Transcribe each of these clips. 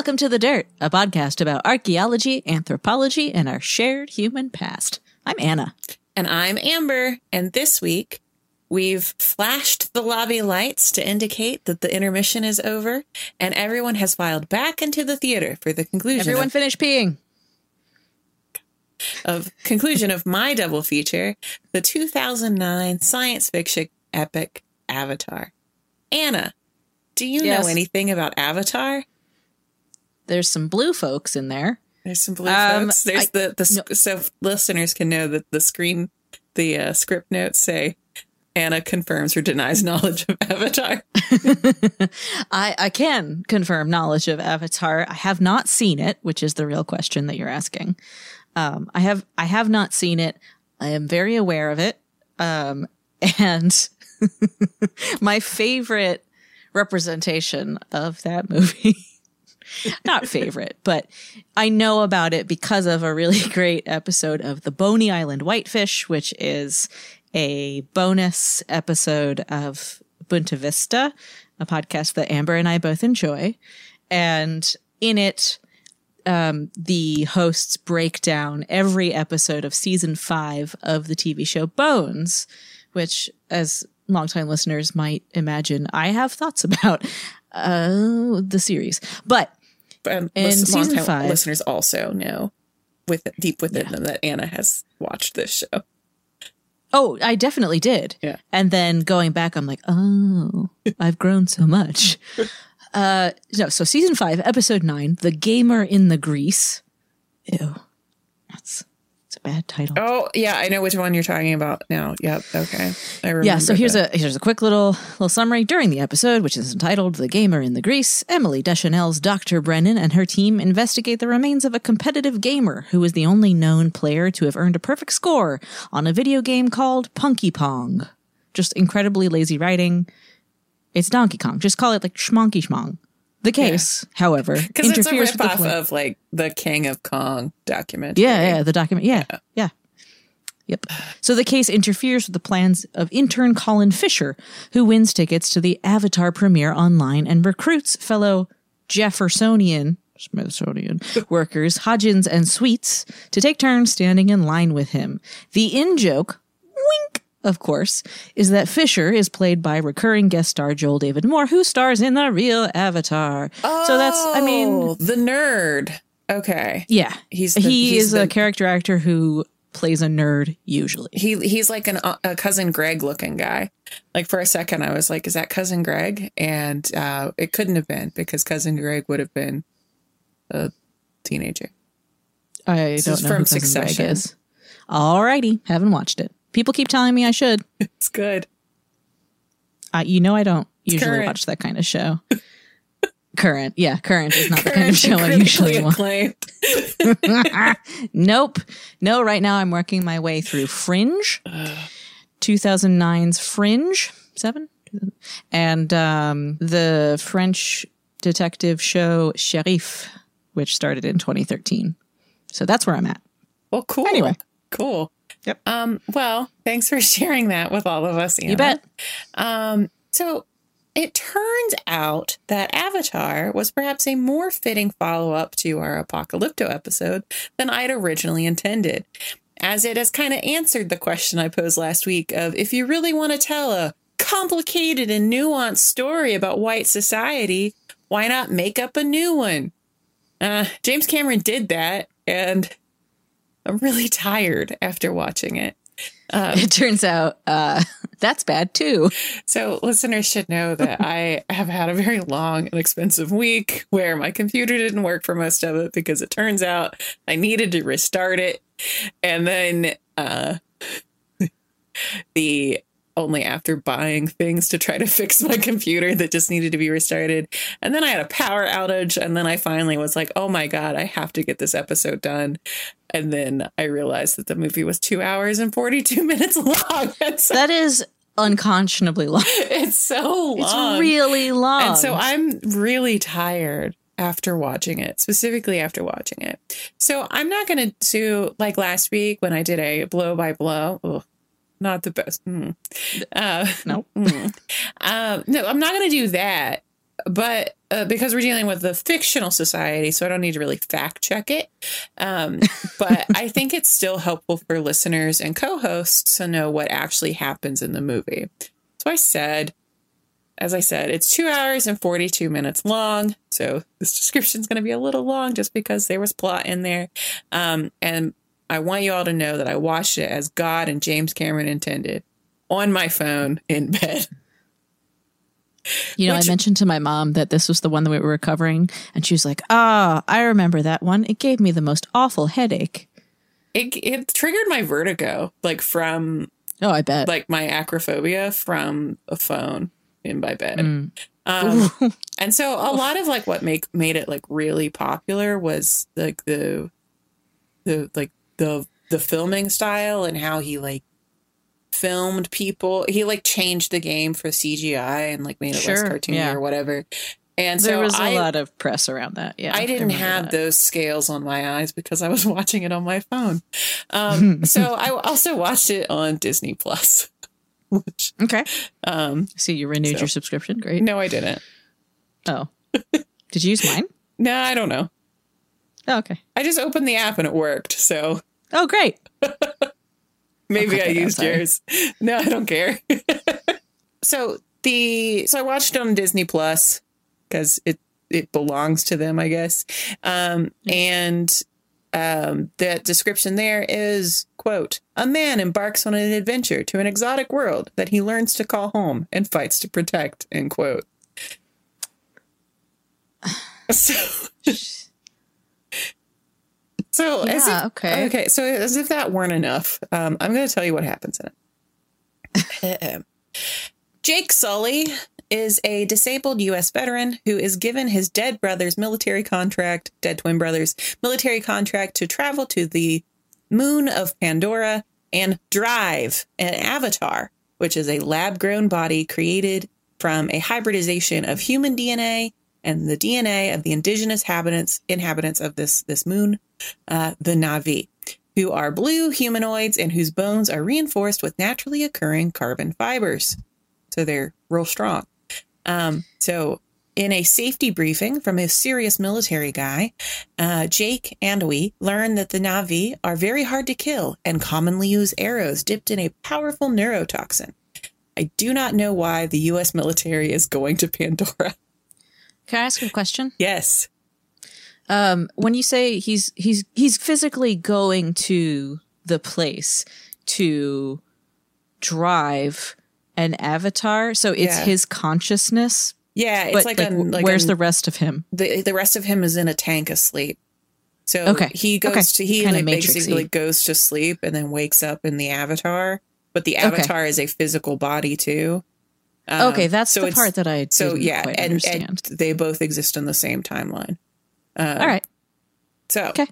Welcome to The Dirt, a podcast about archaeology, anthropology, and our shared human past. I'm Anna. And I'm Amber. And this week, we've flashed the lobby lights to indicate that the intermission is over, and everyone has filed back into the theater for the conclusion. Everyone of, finish peeing. of conclusion of my double feature, the 2009 science fiction epic Avatar. Anna, do you Yes. know anything about Avatar? There's some blue folks in there. There's some blue Um, folks. There's I- the the sc- so listeners can know that the screen, the uh, script notes say Anna confirms or denies knowledge of Avatar. I, I can confirm knowledge of Avatar. I have not seen it, which is the real question that you're asking. Um, I have I have not seen it. I am very aware of it. Um, and my favorite representation of that movie not favorite, but I know about it because of a really great episode of the Boney Island Whitefish, which is a bonus episode of Bunta Vista, a podcast that Amber and I both enjoy. And in it, um, the hosts break down every episode of season five of the TV show Bones, which, as longtime listeners might imagine, I have thoughts about uh, the series. But And In lis- season longtime five- listeners also know with deep within them that Anna has watched this show. Oh, I definitely did. Yeah. And then going back, I'm like, oh, I've grown so much. Uh, no, so season five, episode nine, The Gamer in the Grease. Ew. A bad title. Oh yeah, I know which one you're talking about now. Yep. Okay. I remember. yeah, so here's that. a here's a quick little little summary during the episode, which is entitled "The Gamer in the Grease." Emily Deschanel's Dr. Brennan and her team investigate the remains of a competitive gamer who is the only known player to have earned a perfect score on a video game called Punky Pong. Just incredibly lazy writing. It's Donkey Kong. Just call it like Schmonky Schmong. The case, however, because it's a interferes with the ripoff of like the King of Kong documentary. yeah, yeah, the document. Yeah, yeah. Yep. So the case interferes with the plans of intern Colin Fisher, who wins tickets to the Avatar premiere online and recruits fellow Jeffersonian Smithsonian workers Hodgins and Sweets to take turns standing in line with him. The in joke, of course, is that Fisher is played by recurring guest star Joel David Moore, who stars in the real Avatar. Oh, so that's, I mean, Oh, the nerd. Okay. yeah, He's the- he he's is a character actor who plays a nerd usually. He he's like an uh, a cousin Greg looking guy. Like for a second, I was like, "Is that cousin Greg?" And uh, it couldn't have been because cousin Greg would have been a teenager. I This don't know from who Cousin Greg Succession. is. Alrighty, haven't watched it. People keep telling me I should. It's good. Uh, you know I don't usually current. watch that kind of show. current, yeah, current is not the kind of show I usually watch. nope, no. Right now I'm working my way through Fringe, 2009's Fringe seven, and um, the French detective show Cherif, which started in 2013. So that's where I'm at. Well, cool. Anyway. cool. Yep. Um. Well, thanks for sharing that with all of us. Anna. You bet. Um, so it turns out that Avatar was perhaps a more fitting follow up to our Apocalypto episode than I'd originally intended, as it has kind of answered the question I posed last week of if you really want to tell a complicated and nuanced story about white society, why not make up a new one? Uh, James Cameron did that, and I'm really tired after watching it. it turns out uh, that's bad too. So, listeners should know that I have had a very long and expensive week where my computer didn't work for most of it because it turns out I needed to restart it. And then uh, the only after buying things to try to fix my computer that just needed to be restarted. And then I had a power outage. And then I finally was like, oh my God, I have to get this episode done. And then I realized that the movie was two hours and 42 minutes long. So that is unconscionably long. It's so long. It's really long. And so I'm really tired after watching it, specifically after watching it. So I'm not going to do like last week when I did a blow by blow. Ugh, not the best. Mm. Uh, no. mm. uh, no, I'm not going to do that. But uh, because we're dealing with the fictional society, so I don't need to really fact check it. Um, but I think it's still helpful for listeners and co hosts to know what actually happens in the movie. So I said, as I said, it's two hours and 42 minutes long. So this description is going to be a little long just because there was plot in there. Um, and I want you all to know that I watched it as God and James Cameron intended on my phone in bed. You know, Which, I mentioned to my mom that this was the one that we were covering, and she was like, "Ah, I remember that one. It gave me the most awful headache. It it triggered my vertigo, like from oh, I bet, like my acrophobia from a phone in my bed. Mm. Um, and so a lot of like what make made it like really popular was like the the like the the filming style and how he like filmed people. He like changed the game for CGI and like made it sure, less cartoony yeah. or whatever. And there so was a I, lot of press around that. Yeah, I didn't I have that. those scales on my eyes because I was watching it on my phone. Um, so I also watched it on Disney Plus. Which, okay. Um, so you renewed so, your subscription. Great. No, I didn't. Oh, did you use mine? no, I don't know. Oh, okay. I just opened the app and it worked. So. Oh, great. Maybe I used yours. No, I don't care. so the so I watched on Disney Plus because it it belongs to them, I guess. Um, and um, the description there is quote a man embarks on an adventure to an exotic world that he learns to call home and fights to protect end quote so so yeah, as if, okay. Okay. So as if that weren't enough, um, I'm going to tell you what happens in it. Jake Sully is a disabled U.S. veteran who is given his dead brother's military contract, dead twin brothers military contract to travel to the moon of Pandora and drive an avatar, which is a lab grown body created from a hybridization of human DNA and the DNA of the indigenous inhabitants inhabitants of this this moon, uh, the Na'vi, who are blue humanoids and whose bones are reinforced with naturally occurring carbon fibers. So they're real strong. Um, so in a safety briefing from a serious military guy, uh, Jake and we learn that the Na'vi are very hard to kill and commonly use arrows dipped in a powerful neurotoxin. I do not know why the U.S. military is going to Pandora. Can I ask a question? Yes. Um, when you say he's he's he's physically going to the place to drive an avatar, so it's yeah. his consciousness. Yeah, it's like, like, a, like where's the rest of him? The the rest of him is in a tank asleep. So okay. he goes okay. to he like basically goes to sleep and then wakes up in the avatar. But the avatar okay. is a physical body too. Um, okay, that's so the part that I so yeah, and, and, they both exist in the same timeline. Uh, All right. So okay.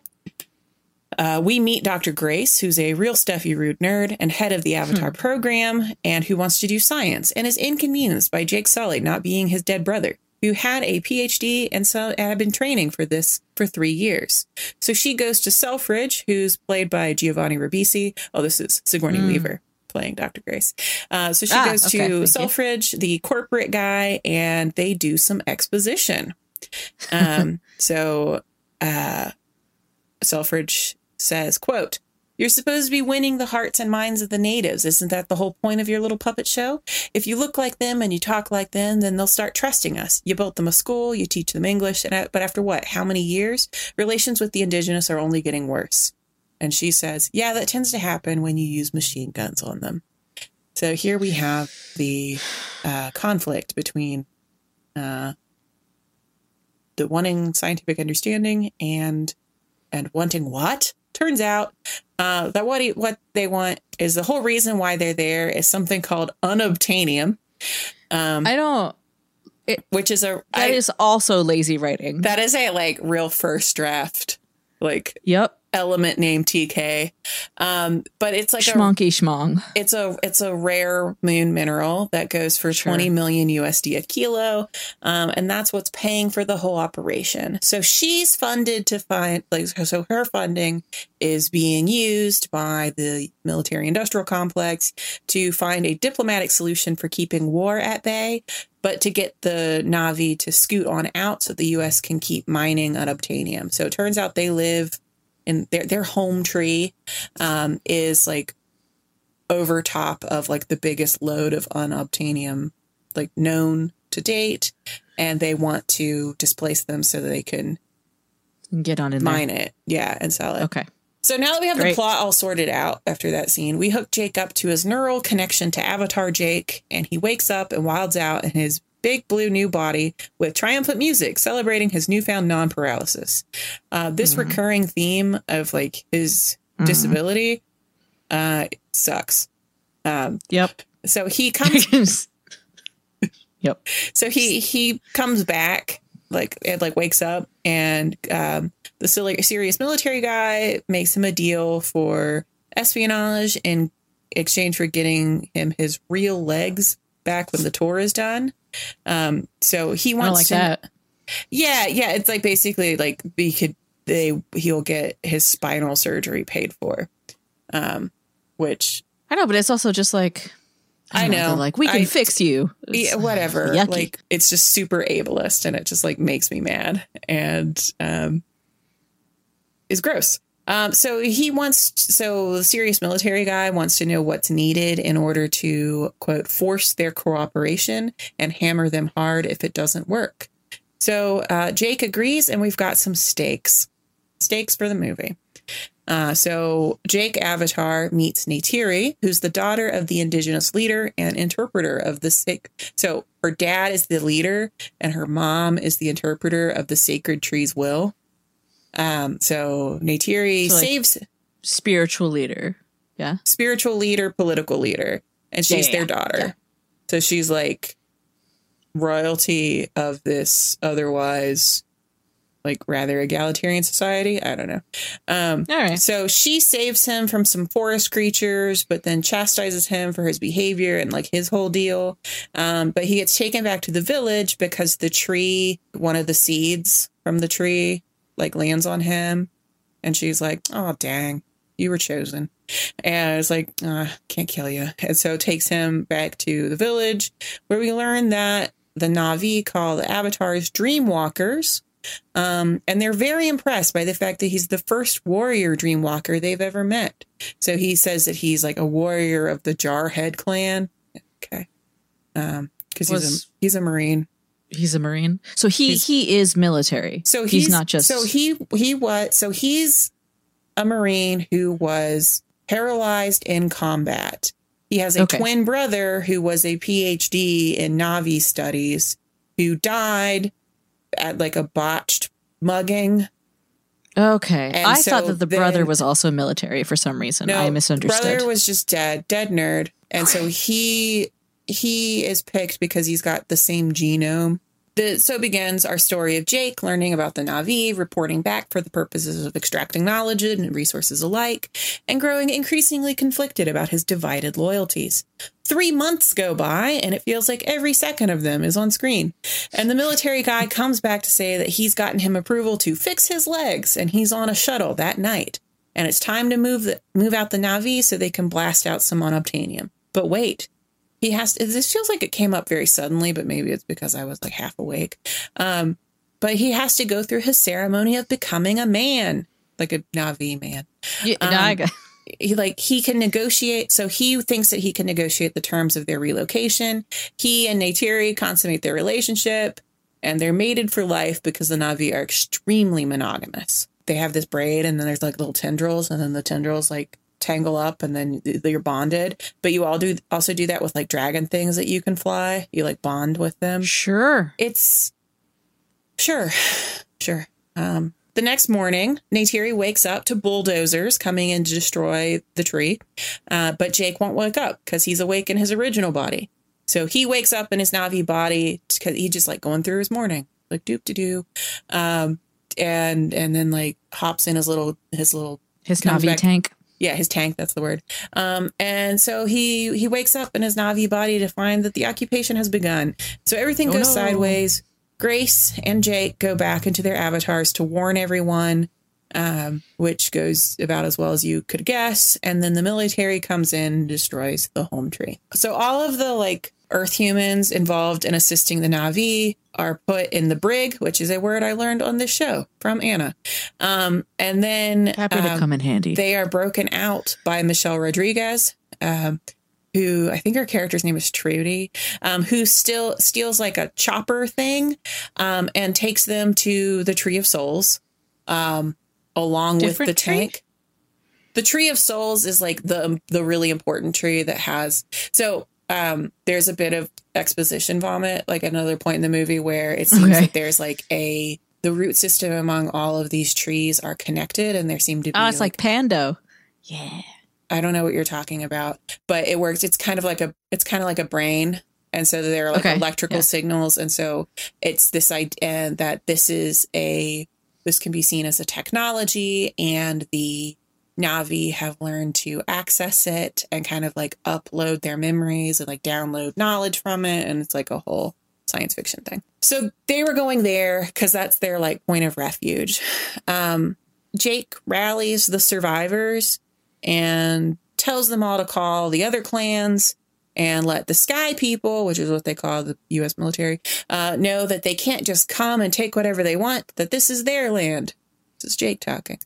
Uh, we meet Dr. Grace, who's a real Steffi Rude nerd and head of the Avatar hmm. program, and who wants to do science and is inconvenienced by Jake Sully not being his dead brother, who had a PhD and so had been training for this for three years. So she goes to Selfridge, who's played by Giovanni Ribisi. Oh, this is Sigourney mm. Weaver playing Dr. Grace. Uh, so she ah, goes okay, to Selfridge, you. the corporate guy, and they do some exposition. Um, so uh, Selfridge says, quote, you're supposed to be winning the hearts and minds of the natives. Isn't that the whole point of your little puppet show? If you look like them and you talk like them, then they'll start trusting us. You built them a school, you teach them English, and but after what? How many years? Relations with the indigenous are only getting worse. And she says, Yeah, that tends to happen when you use machine guns on them. So here we have the uh, conflict between uh, the wanting scientific understanding and and wanting what turns out uh, that what he, what they want is the whole reason why they're there is something called unobtainium, I don't. which is a That I- is also lazy writing. that is a like real first draft like yep. Element named TK. Um, but it's like a Schmonky schmong. it's a it's a rare moon mineral that goes for Sure. 20 million USD a kilo um, and that's what's paying for the whole operation so she's funded to find like so her funding is being used by the military industrial complex to find a diplomatic solution for keeping war at bay but to get the Navi to scoot on out so the US can keep mining unobtainium so it turns out they live in their their home tree um, is like over top of like the biggest load of unobtainium like known to date and they want to displace them so that they can Get on in mine it yeah and sell it. Okay. so now that we have the plot all sorted out after that scene we hook jake up to his neural connection to avatar jake and he wakes up and wilds out in his big blue new body with triumphant music celebrating his newfound non-paralysis uh, this Mm-hmm. recurring theme of like his disability uh sucks um Yep. so he comes yep. So he he comes back like it like wakes up and um, the silly, serious military guy makes him a deal for espionage in exchange for getting him his real legs back when the tour is done. Um, so he wants like to, that. yeah, yeah. It's like basically like we could they he'll get his spinal surgery paid for, um, which I know, but it's also just like I don't know. like we can I- fix you. yeah, whatever. yucky. Like it's just super ableist and it just like makes me mad and um is gross. Um so he wants so the serious military guy wants to know what's needed in order to quote force their cooperation and hammer them hard if it doesn't work. So uh Jake agrees and we've got some stakes. Stakes for the movie. Uh, so Jake Avatar meets Neytiri, who's the daughter of the indigenous leader and interpreter of the sick. So her dad is the leader, and her mom is the interpreter of the sacred tree's will. Um, so Neytiri So, like- saves spiritual leader. Yeah. spiritual leader, political leader, and she's Yeah, their yeah, daughter. yeah. So she's like royalty of this otherwise like rather egalitarian society. I don't know. Um, All right. so she saves him from some forest creatures, but then chastises him for his behavior and like his whole deal. Um, but he gets taken back to the village because the tree, one of the seeds from the tree, like lands on him. And she's like, oh, dang, you were chosen. And it's like, uh, can't kill you. And so takes him back to the village where we learn that the Navi call the avatars Dreamwalkers. Um, and they're very impressed by the fact that he's the first warrior Dreamwalker they've ever met. So he says that he's like a warrior of the Jarhead clan. Okay. Um, because he's a, he's a Marine. He's a marine. So he He's- he is military. So he's, not just so he he was so he's a marine who was paralyzed in combat. He has a Okay. twin brother who was a PhD in Navi studies who died at like a botched mugging. Okay. And I so thought that the brother was also military for some reason. I misunderstood. Brother was just dead, dead nerd, and so he he is picked because he's got the same genome. The, so begins our story of Jake learning about the Navi, reporting back for the purposes of extracting knowledge and resources alike, and growing increasingly conflicted about his divided loyalties. Three months go by, and it feels like every second of them is on screen. And the military guy comes back to say that he's gotten him approval to fix his legs, and he's on a shuttle that night and it's time to move the move out the Navi so they can blast out some unobtainium. But wait, he has to, this feels like it came up very suddenly, but maybe it's because I was like half awake. Um, but he has to go through his ceremony of becoming a man, like a Navi man. Yeah, um, He like he can negotiate. So he thinks that he can negotiate the terms of their relocation. He and Neytiri consummate their relationship, and they're mated for life because the Navi are extremely monogamous. They have this braid, and then there's like little tendrils, and then the tendrils like tangle up, and then you're bonded. But you all do also do that with like dragon things that you can fly. You like bond with them sure. it's sure sure um the next morning, Neytiri wakes up to bulldozers coming in to destroy the tree. Uh, but Jake won't wake up because he's awake in his original body. So he wakes up in his Navi body because he's just like going through his morning, like doop to doo, um, and and then like hops in his little his little His Navi back- tank. Yeah his tank that's the word. Um and so he he wakes up in his navi body to find that the occupation has begun. So everything Oh, goes no. sideways. Grace and jake go back into their avatars to warn everyone um which goes about as well as you could guess. And then the military comes in and destroys the home tree. So all of the like earth humans involved in assisting the navi are put in the brig which is a word i learned on this show from anna um and then Happy to um, come in handy. they are broken out by Michelle Rodriguez, um, who I think her character's name is Trudy, um, who still steals like a chopper thing um, and takes them to the Tree of Souls um, along Different with the tree? tank. The Tree of Souls is like the the really important tree that has so um, there's a bit of exposition vomit, like another point in the movie where it seems Okay. that there's like a the root system among all of these trees are connected, and there seem to be oh, it's like Pando. Yeah. I don't know what you're talking about, but it works. It's kind of like a it's kind of like a brain, and so there are like Okay, electrical yeah. signals, and so it's this idea that this is a this can be seen as a technology, and the Navi have learned to access it and kind of like upload their memories and like download knowledge from it, and it's like a whole science fiction thing. So they were going there because that's their like point of refuge. Um, Jake rallies the survivors and tells them all to call the other clans and let the sky people, which is what they call the U.S. military, uh, know that they can't just come and take whatever they want, that this is their land. This is Jake talking.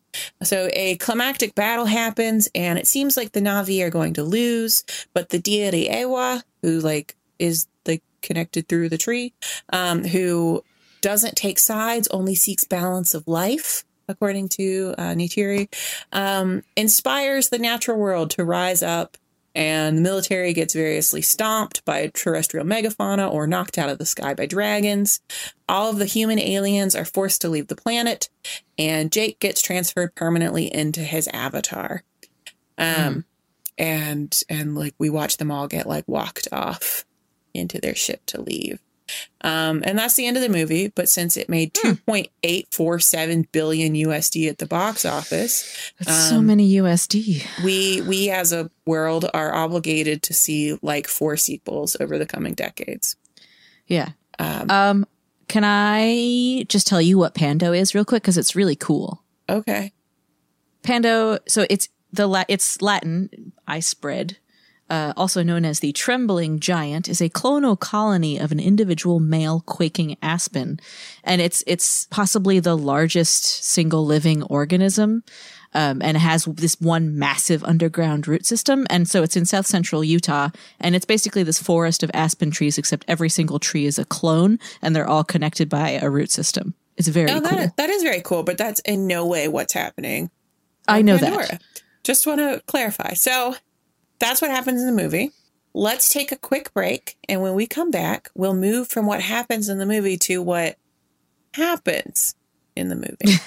So a climactic battle happens, and it seems like the Navi are going to lose, but the deity Eywa, who like is like connected through the tree, um, who doesn't take sides, only seeks balance of life, according to uh, Neytiri, um, inspires the natural world to rise up, and the military gets variously stomped by terrestrial megafauna or knocked out of the sky by dragons. All of the human aliens are forced to leave the planet, and Jake gets transferred permanently into his avatar. Um, and and like we watch them all get like walked off into their ship to leave. Um, and that's the end of the movie. But since it made Hmm. 2.847 billion USD at the box office, That's so Um, many USD. we we as a world are obligated to see like four sequels over the coming decades. Yeah. Um, Um, can I just tell you what Pando is real quick because it's really cool. okay. Pando. So it's the La- it's Latin I spread. Uh, also known as the trembling giant, is a clonal colony of an individual male quaking aspen, and it's it's possibly the largest single living organism, um, and it has this one massive underground root system. And so it's in south central Utah, and it's basically this forest of aspen trees, except every single tree is a clone, and they're all connected by a root system. It's very cool. that that is very cool, but that's in no way what's happening. I know Pandora. that. Just want to clarify. So that's what happens in the movie. Let's take a quick break, and when we come back, we'll move from what happens in the movie to what happens in the movie.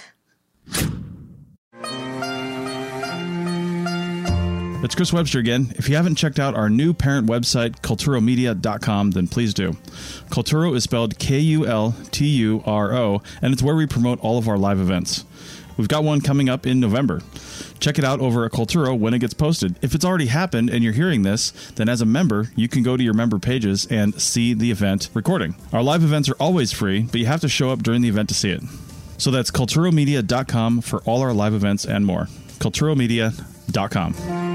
It's Chris Webster again. If you haven't checked out our new parent website, kulturomedia.com, then please do. Kulturo is spelled K U L T U R O, and it's where we promote all of our live events. We've got one coming up in November. Check it out over at Kulturo when it gets posted. If it's already happened and you're hearing this, then as a member, you can go to your member pages and see the event recording. Our live events are always free, but you have to show up during the event to see it. So that's kulturomedia.com for all our live events and more. kulturomedia.com.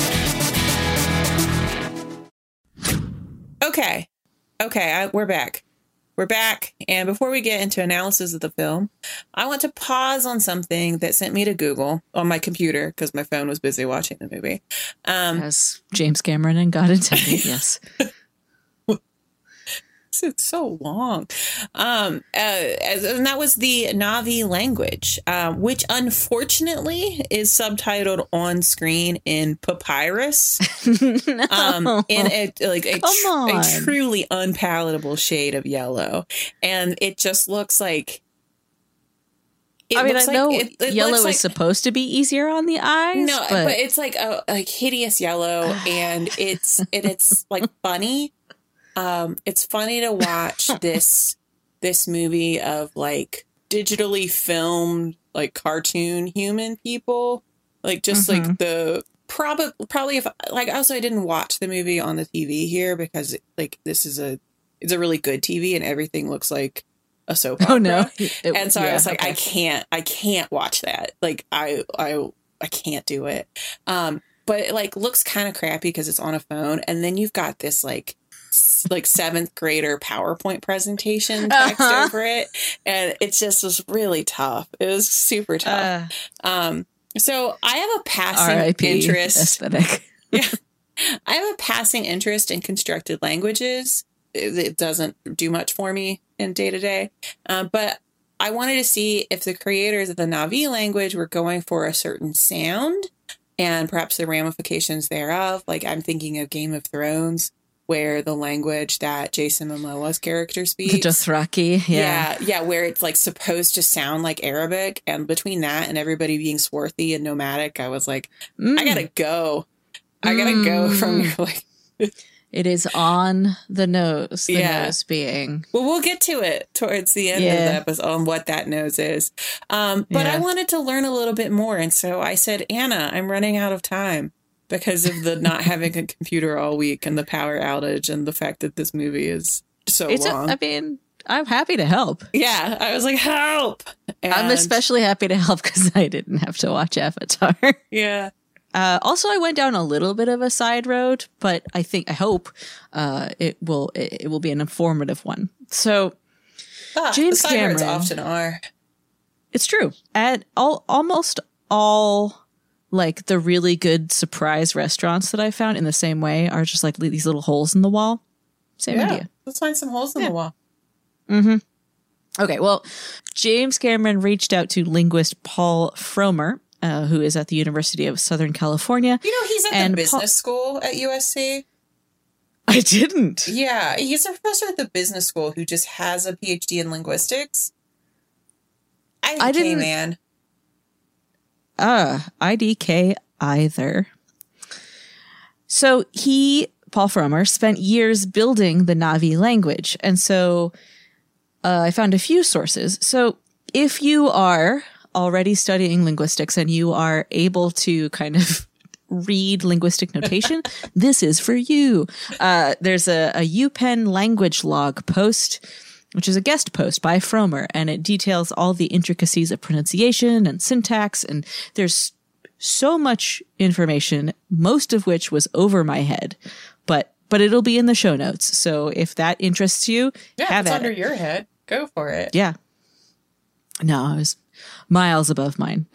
Okay, I, we're back. We're back. And before we get into analysis of the film, I want to pause on something that sent me to Google on my computer because my phone was busy watching the movie. Um, As James Cameron and God intended, yes. It's so long. Um, uh, as- and that was the Navi language, uh, which unfortunately is subtitled on screen in papyrus, um, in a like a, tr- a truly unpalatable shade of yellow, and it just looks like. it I mean, I looks like- know it- it yellow is like- supposed to be easier on the eyes. no, but, but, it's like a like hideous yellow, and it's and it's like funny. Um, it's funny to watch this this movie of like digitally filmed like cartoon human people, like just like the probably probably if like also I didn't watch the movie on the TV here because like this is a it's a really good TV and everything looks like a soap opera oh no. It- and so I was like, I can't, I can't watch that. Like, I, I, I can't do it. Um, but it like looks kind of crappy because it's on a phone, and then you've got this like, like seventh grader PowerPoint presentation text Uh-huh. over it, and it just was really tough. It was super tough. Uh, um, so I have a passing R.I.P. interest. aesthetic. yeah. I have a passing interest in constructed languages. It, it doesn't do much for me in day to day, but I wanted to see if the creators of the Navi language were going for a certain sound and perhaps the ramifications thereof. Like I'm thinking of Game of Thrones, where the language that Jason Momoa's character The speaks. Dothraki. Yeah. Yeah, yeah, where it's like supposed to sound like Arabic, and between that and everybody being swarthy and nomadic, I was like, I Mm. gotta go. I gotta go from your like. It is on the nose. The Yeah. nose being. Well, we'll get to it towards the end of the episode on what that nose is. Um, but I wanted to learn a little bit more, and so I said, Anna, I'm running out of time because of the not having a computer all week and the power outage and the fact that this movie is so It's. Long. I mean, I'm happy to help. yeah, I was like, help! I'm especially happy to help because I didn't have to watch Avatar. yeah. Uh, also, I went down a little bit of a side road, but I think I hope uh, it will it, it will be an informative one. So Ah, James the side roads Cameron. often are. it's true. At all, almost all like the really good surprise restaurants that I found in the same way are just like these little holes in the wall. Same Yeah, idea. let's find some holes in the wall. Mm-hmm. Okay, well, James Cameron reached out to linguist Paul Frommer, uh, who is at the University of Southern California. You know, he's at And the Paul- business school at USC. I didn't. Yeah, he's a professor at the business school who just has a PhD in linguistics. I, I didn't, didn't- man. Uh, IDK either. So he, Paul Frommer, spent years building the Navi language. And so uh, I found a few sources. So if you are already studying linguistics and you are able to kind of read linguistic notation, this is for you. Uh, there's a, a UPenn language log post, which is a guest post by Frommer, and it details all the intricacies of pronunciation and syntax. And there's so much information, most of which was over my head, but but it'll be in the show notes. So if that interests you, Yeah, it's under it. your head. Go for it. Yeah. No, I was miles above mine.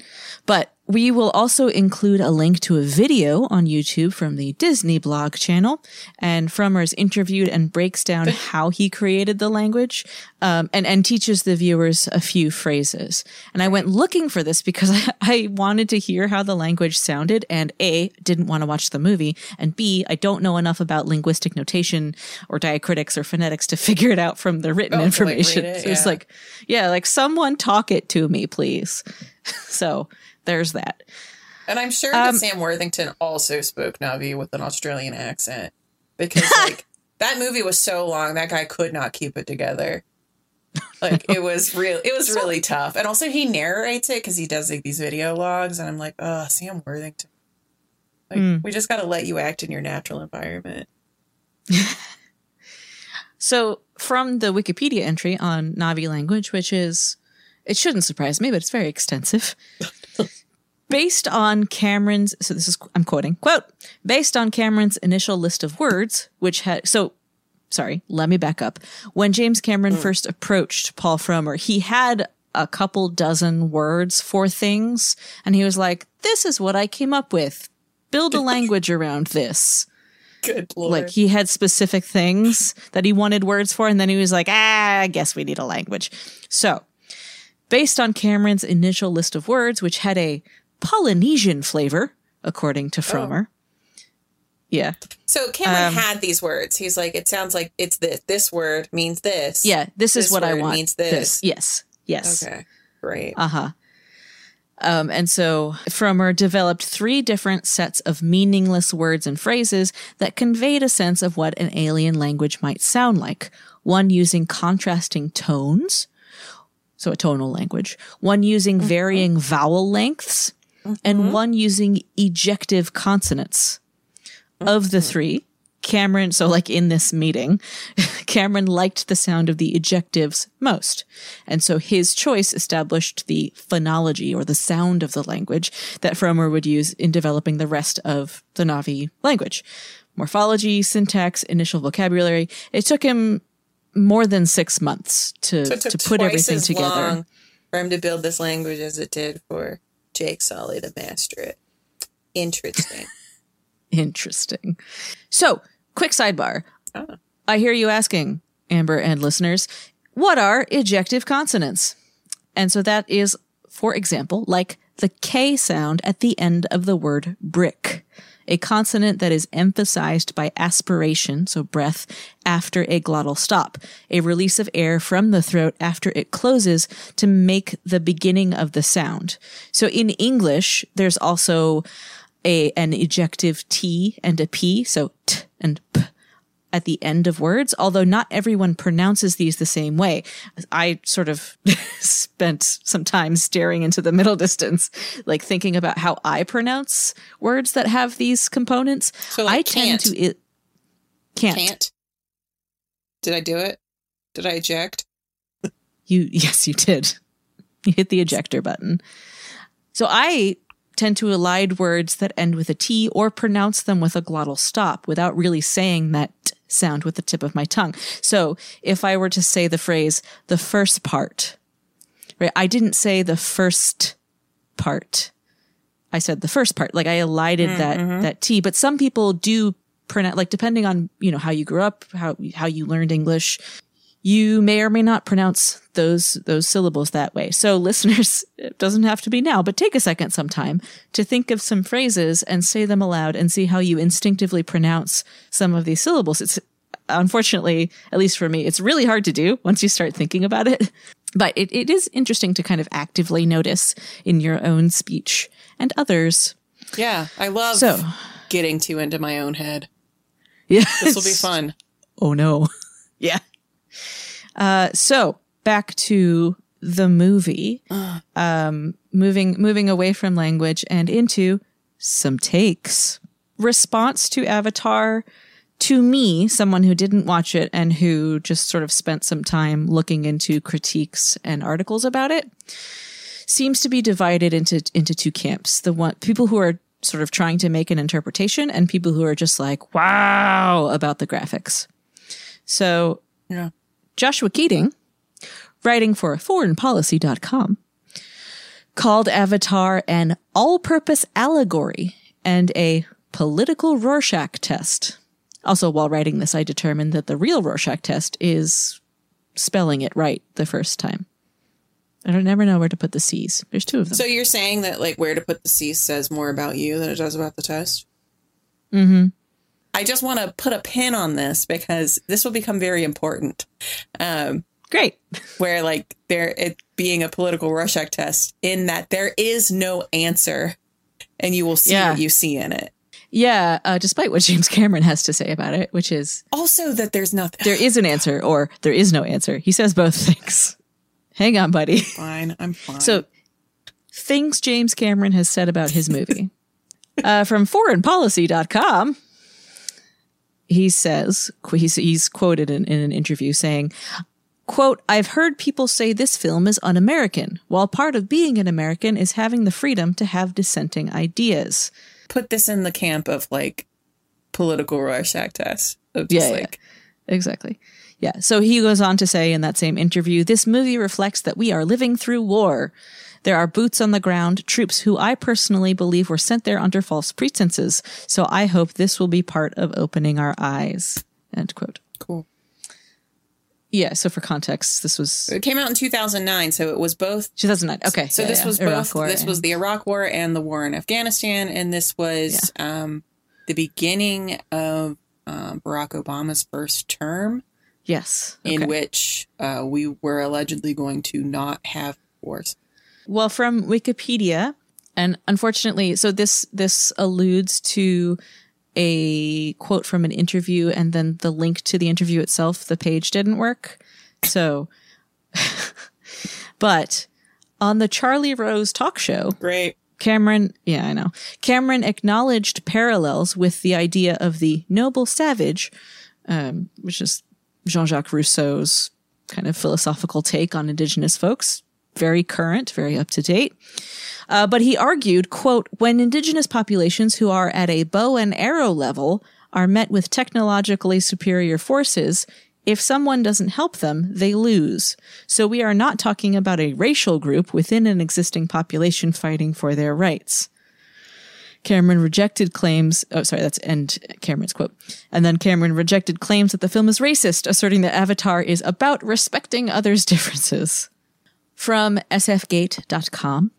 But we will also include a link to a video on YouTube from the Disney blog channel. And Frommer is interviewed and breaks down how he created the language um, and, and teaches the viewers a few phrases. And I went looking for this because I, I wanted to hear how the language sounded and A, didn't want to watch the movie. And B, I don't know enough about linguistic notation or diacritics or phonetics to figure it out from the written Oh, to, like, information. it, so it's like, yeah, like someone talk it to me, please. so there's that. And I'm sure Um, that Sam Worthington also spoke Navi with an Australian accent because like that movie was so long that guy could not keep it together. Like it was real it was really tough. And also he narrates it cuz he does like these video logs and I'm like, "Oh, Sam Worthington. Like Hmm. we just got to let you act in your natural environment." So, from the Wikipedia entry on Navi language, which is, it shouldn't surprise me, but it's very extensive. Based on Cameron's, so this is, I'm quoting, quote, based on Cameron's initial list of words, which had, so, sorry, let me back up. When James Cameron first approached Paul Frommer, he had a couple dozen words for things, and he was like, this is what I came up with. Build a language around this Good lord. like he had specific things that he wanted words for and then he was like ah i guess we need a language so based on cameron's initial list of words which had a polynesian flavor according to frommer yeah so Cameron um, had these words. He's like, "It sounds like it's this. This word means this." yeah this, is This what i want means this. yes yes Okay. Great. uh-huh um, and so Frommer developed three different sets of meaningless words and phrases that conveyed a sense of what an alien language might sound like. One using contrasting tones, so a tonal language, one using varying vowel lengths, and mm-hmm. one using ejective consonants. Of the mm-hmm. three, Cameron, so like in this meeting, Cameron liked the sound of the ejectives most. And so his choice established the phonology or the sound of the language that Frommer would use in developing the rest of the Navi language. Morphology, syntax, initial vocabulary. It took him more than six months to, So to put everything together. for him to build this language as it did for Jake Sully to master it. Interesting. Interesting. So, quick sidebar. Oh. I hear you asking, Amber and listeners, what are ejective consonants? And so that is, for example, like the K sound at the end of the word brick, a consonant that is emphasized by aspiration, so breath, after a glottal stop, a release of air from the throat after it closes to make the beginning of the sound. So in English, there's also a an ejective T and a P, so T and P at the end of words, although not everyone pronounces these the same way. I sort of spent some time staring into the middle distance, like thinking about how I pronounce words that have these components. So, like, I tend can't. to it can't. Can't. Did I do it? Did I eject? You yes, you did. You hit the ejector button. So I tend to elide words that end with a T or pronounce them with a glottal stop without really saying that sound with the tip of my tongue. So if I were to say the phrase the first part, right? I didn't say the first part. I said the first part. Like I elided mm, that mm-hmm. that T, but some people do pronounce like depending on, you know, how you grew up, how how you learned English, you may or may not pronounce those those syllables that way. So listeners, it doesn't have to be now, but take a second sometime to think of some phrases and say them aloud and see how you instinctively pronounce some of these syllables. It's unfortunately, at least for me, it's really hard to do once you start thinking about it. But it, it is interesting to kind of actively notice in your own speech and others. Yeah, I love So getting too into my own head. yeah, This will be fun. Oh no. yeah. Uh, so back to the movie. Um, moving moving away from language and into some takes. Response to Avatar to me, someone who didn't watch it and who just sort of spent some time looking into critiques and articles about it, seems to be divided into into two camps. The one people who are sort of trying to make an interpretation and people who are just like, wow, about the graphics. So Yeah. Joshua Keating, writing for foreignpolicy.com, called Avatar an all purpose allegory and a political Rorschach test. Also, while writing this, I determined that the real Rorschach test is spelling it right the first time. I don't never know where to put the C's. There's two of them. So you're saying that like where to put the C's says more about you than it does about the test? mm-hmm. I just want to put a pin on this because this will become very important. Um, Great. where like there it being a political Rorschach test in that there is no answer, and you will see Yeah. what you see in it. Yeah, uh, despite what James Cameron has to say about it, which is Also, that there's nothing. there is an answer or there is no answer. He says both things. Hang on, buddy. fine. I'm fine. So, things James Cameron has said about his movie. uh, from foreignpolicy.com, he says, he's, he's quoted in, in an interview saying, quote, I've heard people say this film is un American, while part of being an American is having the freedom to have dissenting ideas. put this in the camp of like political Rorschach test. Of Yeah, just yeah. like Exactly. Yeah. So he goes on to say in that same interview this movie reflects that we are living through war. There are boots on the ground, troops who I personally believe were sent there under false pretenses. So I hope this will be part of opening our eyes. End quote. cool. Yeah. So for context, this was It came out in 2009, so it was both 2009. Okay. So yeah, this yeah. was Iraq both. War this and- was the Iraq War and the war in Afghanistan, and this was um, the beginning of um, Barack Obama's first term, yes. in which uh, we were allegedly going to not have wars. Well, from Wikipedia, and unfortunately, so this this alludes to a quote from an interview, and then the link to the interview itself, the page didn't work. So, but on the Charlie Rose talk show, Great. Cameron, yeah, I know. Cameron acknowledged parallels with the idea of the noble savage, um, which is Jean Jacques Rousseau's kind of philosophical take on indigenous folks. Very current, very up to date. Uh, but he argued, quote, when indigenous populations who are at a bow and arrow level are met with technologically superior forces, if someone doesn't help them, they lose. So we are not talking about a racial group within an existing population fighting for their rights. Cameron rejected claims. Oh, sorry, that's end Cameron's quote. And then Cameron rejected claims that the film is racist, asserting that Avatar is about respecting others' differences. From sfgate.com.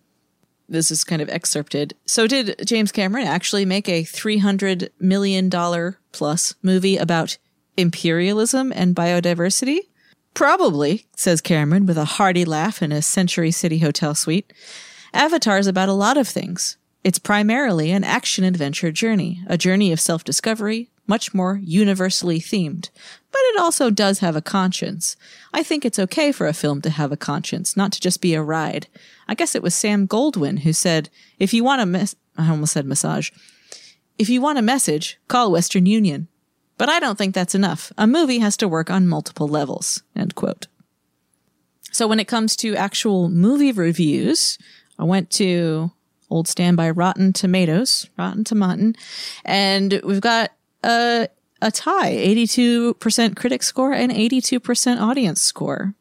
This is kind of excerpted. So, did James Cameron actually make a $300 million plus movie about imperialism and biodiversity? Probably, says Cameron with a hearty laugh in a Century City hotel suite. Avatar is about a lot of things. It's primarily an action adventure journey, a journey of self discovery, much more universally themed. But it also does have a conscience. I think it's okay for a film to have a conscience, not to just be a ride. I guess it was Sam Goldwyn who said, if you want a mess, I almost said massage. If you want a message, call Western Union. But I don't think that's enough. A movie has to work on multiple levels. End quote. So when it comes to actual movie reviews, I went to old standby Rotten Tomatoes, Rotten Tomatin, and we've got a a tie, 82% critic score and 82% audience score.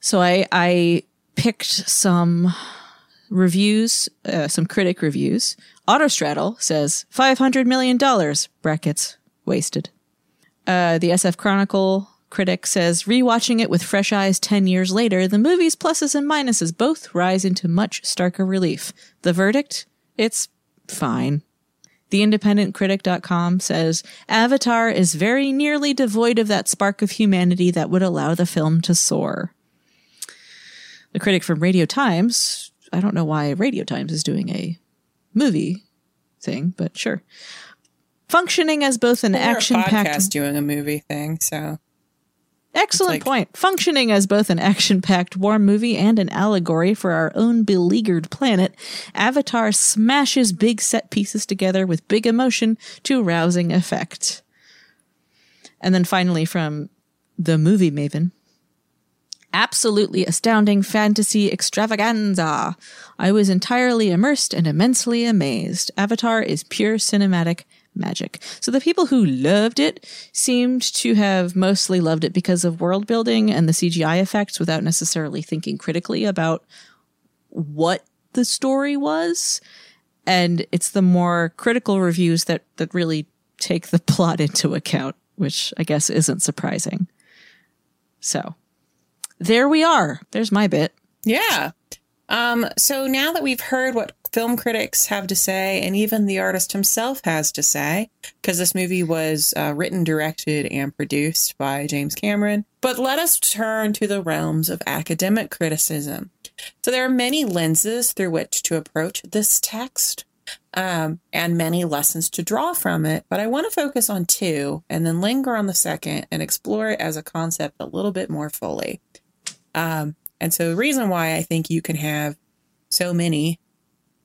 So I I picked some reviews, uh, some critic reviews. Autostraddle says $500 million, brackets, wasted. Uh, the SF Chronicle critic says, rewatching it with fresh eyes 10 years later, the movie's pluses and minuses both rise into much starker relief. The verdict? It's fine. TheIndependentCritic.com says, Avatar is very nearly devoid of that spark of humanity that would allow the film to soar. The critic from Radio Times, I don't know why Radio Times is doing a movie thing, but sure. Functioning as both an action packed podcast doing a movie thing, so Excellent like- point. Functioning as both an action packed war movie and an allegory for our own beleaguered planet, Avatar smashes big set pieces together with big emotion to rousing effect. And then finally, from the movie Maven. Absolutely astounding fantasy extravaganza. I was entirely immersed and immensely amazed. Avatar is pure cinematic magic. So the people who loved it seemed to have mostly loved it because of world building and the CGI effects without necessarily thinking critically about what the story was. And it's the more critical reviews that, that really take the plot into account, which I guess isn't surprising. So there we are. There's my bit. Yeah. Um, so now that we've heard what film critics have to say, and even the artist himself has to say, because this movie was uh, written, directed, and produced by James Cameron. But let us turn to the realms of academic criticism. So there are many lenses through which to approach this text. Um, and many lessons to draw from it, but I want to focus on two and then linger on the second and explore it as a concept a little bit more fully. Um, and so the reason why I think you can have so many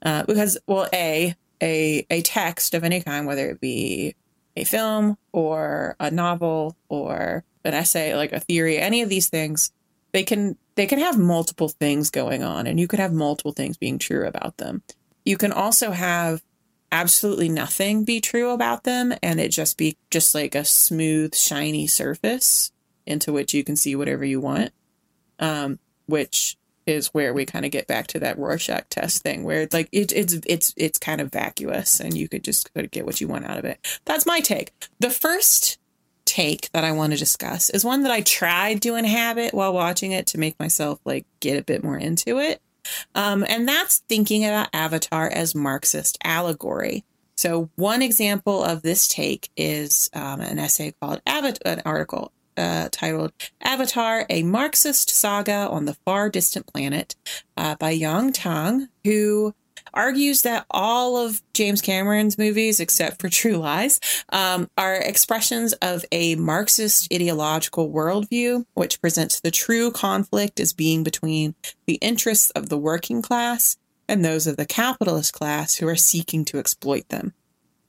uh, because well, a a a text of any kind, whether it be a film or a novel or an essay, like a theory, any of these things, they can they can have multiple things going on, and you could have multiple things being true about them. You can also have absolutely nothing be true about them, and it just be just like a smooth, shiny surface into which you can see whatever you want. Um, which is where we kind of get back to that Rorschach test thing, where it's like it, it's it's it's kind of vacuous, and you could just get what you want out of it. That's my take. The first take that I want to discuss is one that I tried to inhabit while watching it to make myself like get a bit more into it, um, and that's thinking about Avatar as Marxist allegory. So one example of this take is um, an essay called Avatar, an article uh, titled Avatar, a Marxist saga on the far distant planet uh, by Yang Tang, who argues that all of James Cameron's movies, except for True Lies, um, are expressions of a Marxist ideological worldview, which presents the true conflict as being between the interests of the working class and those of the capitalist class who are seeking to exploit them.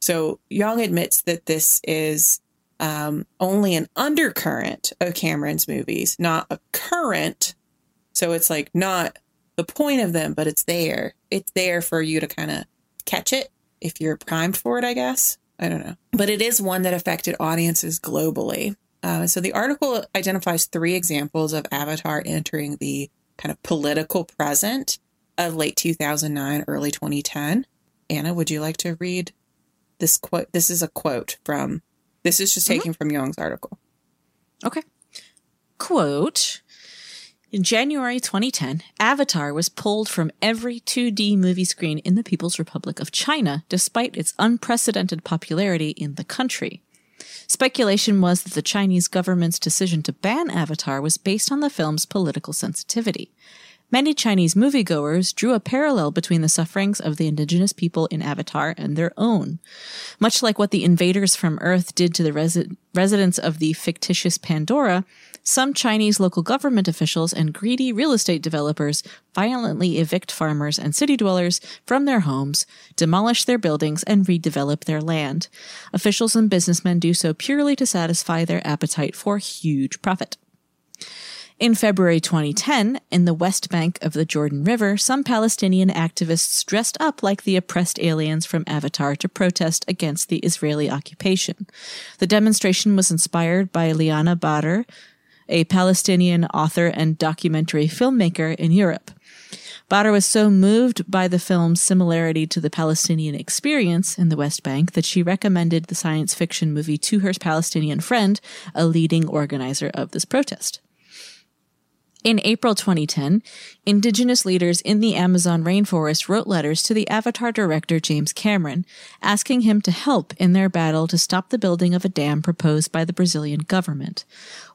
So Young admits that this is um, only an undercurrent of Cameron's movies, not a current. So it's like not the point of them, but it's there. It's there for you to kind of catch it if you're primed for it, I guess. I don't know. But it is one that affected audiences globally. Uh, so the article identifies three examples of Avatar entering the kind of political present of late 2009, early 2010. Anna, would you like to read this quote? This is a quote from this is just taken mm-hmm. from Young's article. Okay. Quote In January 2010, Avatar was pulled from every 2D movie screen in the People's Republic of China, despite its unprecedented popularity in the country. Speculation was that the Chinese government's decision to ban Avatar was based on the film's political sensitivity. Many Chinese moviegoers drew a parallel between the sufferings of the indigenous people in Avatar and their own. Much like what the invaders from Earth did to the resi- residents of the fictitious Pandora, some Chinese local government officials and greedy real estate developers violently evict farmers and city dwellers from their homes, demolish their buildings, and redevelop their land. Officials and businessmen do so purely to satisfy their appetite for huge profit. In February 2010, in the West Bank of the Jordan River, some Palestinian activists dressed up like the oppressed aliens from Avatar to protest against the Israeli occupation. The demonstration was inspired by Liana Badr, a Palestinian author and documentary filmmaker in Europe. Badr was so moved by the film's similarity to the Palestinian experience in the West Bank that she recommended the science fiction movie to her Palestinian friend, a leading organizer of this protest. In April 2010, indigenous leaders in the Amazon rainforest wrote letters to the Avatar director James Cameron, asking him to help in their battle to stop the building of a dam proposed by the Brazilian government.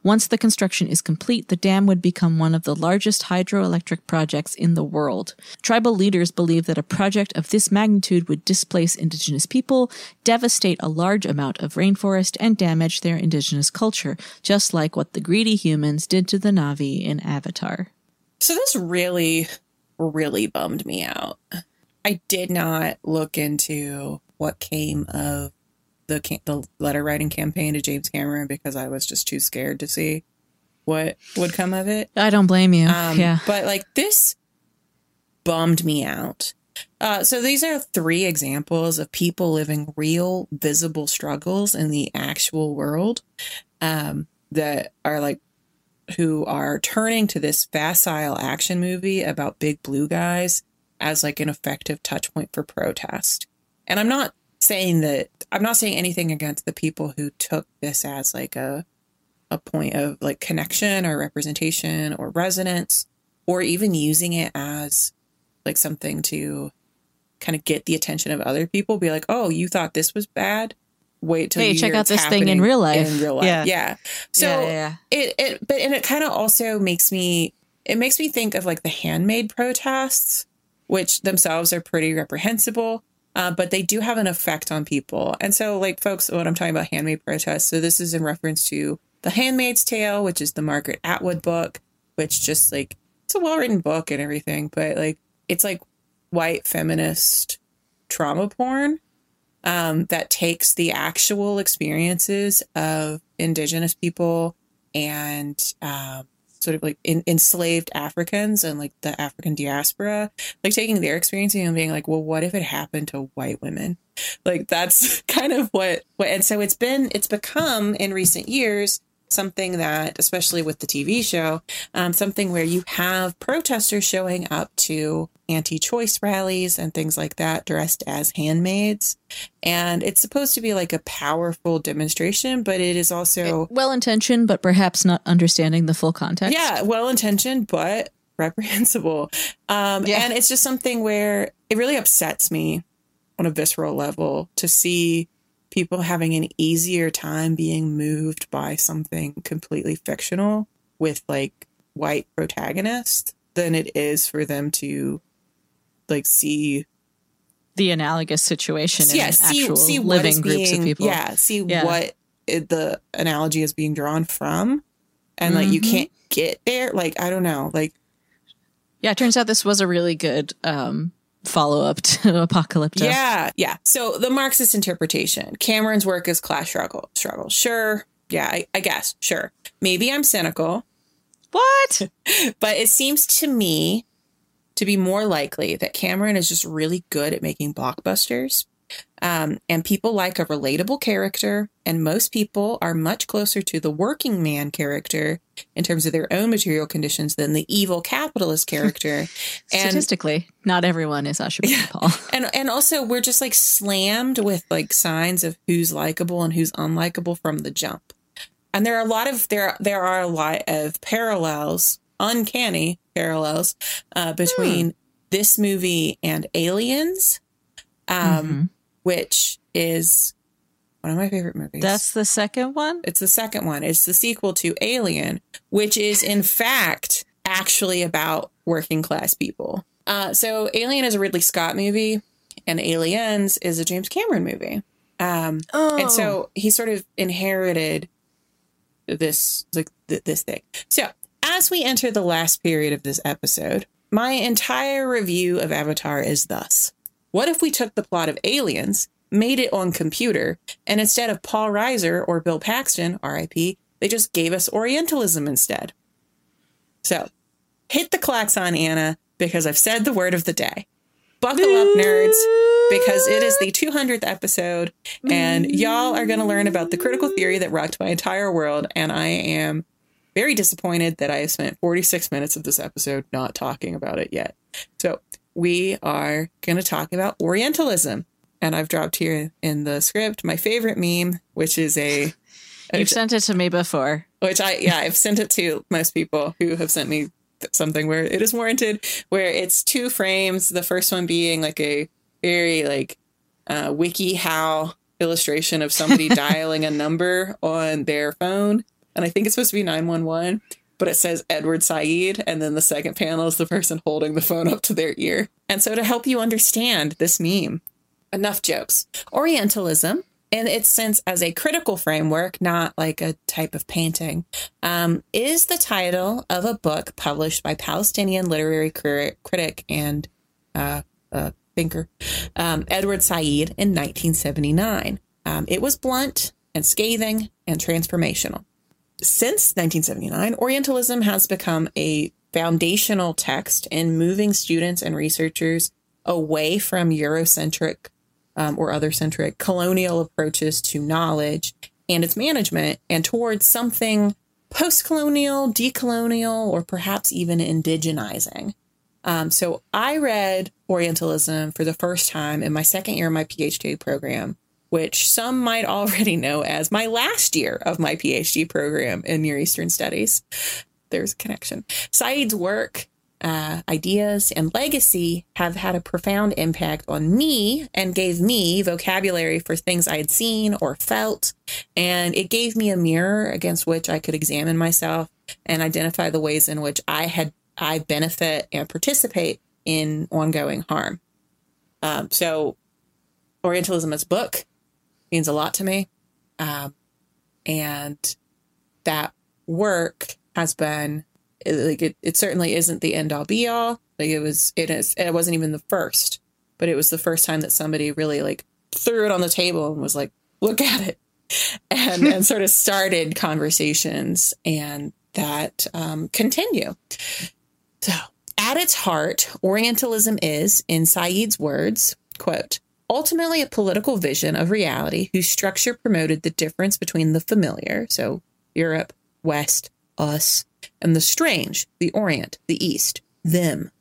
Once the construction is complete, the dam would become one of the largest hydroelectric projects in the world. Tribal leaders believe that a project of this magnitude would displace indigenous people, devastate a large amount of rainforest, and damage their indigenous culture, just like what the greedy humans did to the Na'vi in Avatar. So this really, really bummed me out. I did not look into what came of the the letter writing campaign to James Cameron because I was just too scared to see what would come of it. I don't blame you. Um, yeah, but like this bummed me out. Uh, so these are three examples of people living real, visible struggles in the actual world um, that are like who are turning to this facile action movie about big blue guys as like an effective touch point for protest. And I'm not saying that I'm not saying anything against the people who took this as like a a point of like connection or representation or resonance or even using it as like something to kind of get the attention of other people be like oh you thought this was bad wait till Hey, you check out this thing in real life. in real life Yeah. yeah, so Yeah, yeah, it it but and it kind of also makes me it makes me think of like the handmaid protests which themselves are pretty reprehensible uh, but they do have an effect on people. And so like folks what i'm talking about handmaid protests so this is in reference to the handmaid's tale which is the margaret atwood book which just like it's a well-written book and everything but like it's like white feminist trauma porn um, that takes the actual experiences of indigenous people and um, sort of like in, enslaved Africans and like the African diaspora, like taking their experience and being like, well, what if it happened to white women? Like that's kind of what, what, and so it's been, it's become in recent years something that, especially with the TV show, um, something where you have protesters showing up to anti-choice rallies and things like that dressed as handmaids and it's supposed to be like a powerful demonstration but it is also Well intentioned, but perhaps not understanding the full context. yeah well intentioned but reprehensible um Yeah. and it's just something where it really upsets me on a visceral level to see people having an easier time being moved by something completely fictional with like white protagonist than it is for them to like see The analogous situation in yeah, see, actual see living groups being, of people. Yeah, see Yeah. what it, the analogy is being drawn from, and like you Mhm. can't get there. Like I don't know, like Yeah, it turns out this was a really good um, follow up to Apocalypto. yeah, yeah. So the Marxist interpretation, Cameron's work is class struggle. Struggle, sure. Yeah, I, I guess, sure. Maybe I'm cynical, What? but it seems to me to be more likely that Cameron is just really good at making blockbusters. Um, and people like a relatable character, and most people are much closer to the working man character in terms of their own material conditions than the evil capitalist character. and Statistically, not everyone is Usher Paul. and and also we're just like slammed with like signs of who's likable and who's unlikable from the jump. And there are a lot of there there are a lot of parallels, uncanny parallels uh, between this movie and Aliens, um, which is one of my favorite movies. That's the second one. It's the second one. It's the sequel to Alien, which is in fact actually about working class people. Uh, so Alien is a Ridley Scott movie, and Aliens is a James Cameron movie. Um, And so he sort of inherited this like th- this thing. So as we enter the last period of this episode, my entire review of Avatar is thus: What if we took the plot of Aliens, made it on computer, and instead of Paul Reiser or Bill Paxton, R.I.P., they just gave us Orientalism instead? So hit the klaxon, Anna, because I've said the word of the day. Buckle up, nerds, because it is the 200th episode, and y'all are going to learn about the critical theory that rocked my entire world. And I am very disappointed that I have spent 46 minutes of this episode not talking about it yet. So we are going to talk about Orientalism. And I've dropped here in the script my favorite meme, which is a You've sent it to me before. which I yeah I've sent it to most people who have sent me something where it is warranted where it's two frames the first one being like a very like uh, wiki how illustration of somebody dialing a number on their phone and I think it's supposed to be 911 but it says Edward Said and then the second panel is the person holding the phone up to their ear and so to help you understand this meme enough jokes Orientalism in its sense as a critical framework, not like a type of painting, um, is the title of a book published by Palestinian literary cri- critic and uh, uh, thinker um, Edward Said in 1979. Um, it was blunt and scathing and transformational. Since 1979, Orientalism has become a foundational text in moving students and researchers away from Eurocentric um, or other centric colonial approaches to knowledge and its management and towards something post colonial, decolonial, or perhaps even indigenizing. Um, so I read Orientalism for the first time in my second year of my PhD program, which some might already know as my last year of my PhD program in Near Eastern Studies. There's a connection. Said's work uh, ideas and legacy have had a profound impact on me and gave me vocabulary for things I had seen or felt. And it gave me a mirror against which I could examine myself and identify the ways in which I had I benefit and participate in ongoing harm. Um, so, Orientalism as book means a lot to me, um, and that work has been like it, it certainly isn't the end all be all. Like it was, it is, it wasn't even the first, but it was the first time that somebody really like threw it on the table and was like, look at it. And, and sort of started conversations and that um, continue. So at its heart, Orientalism is, in Said's words, quote, ultimately a political vision of reality whose structure promoted the difference between the familiar, so Europe, West, us, and the strange, the Orient, the East, them.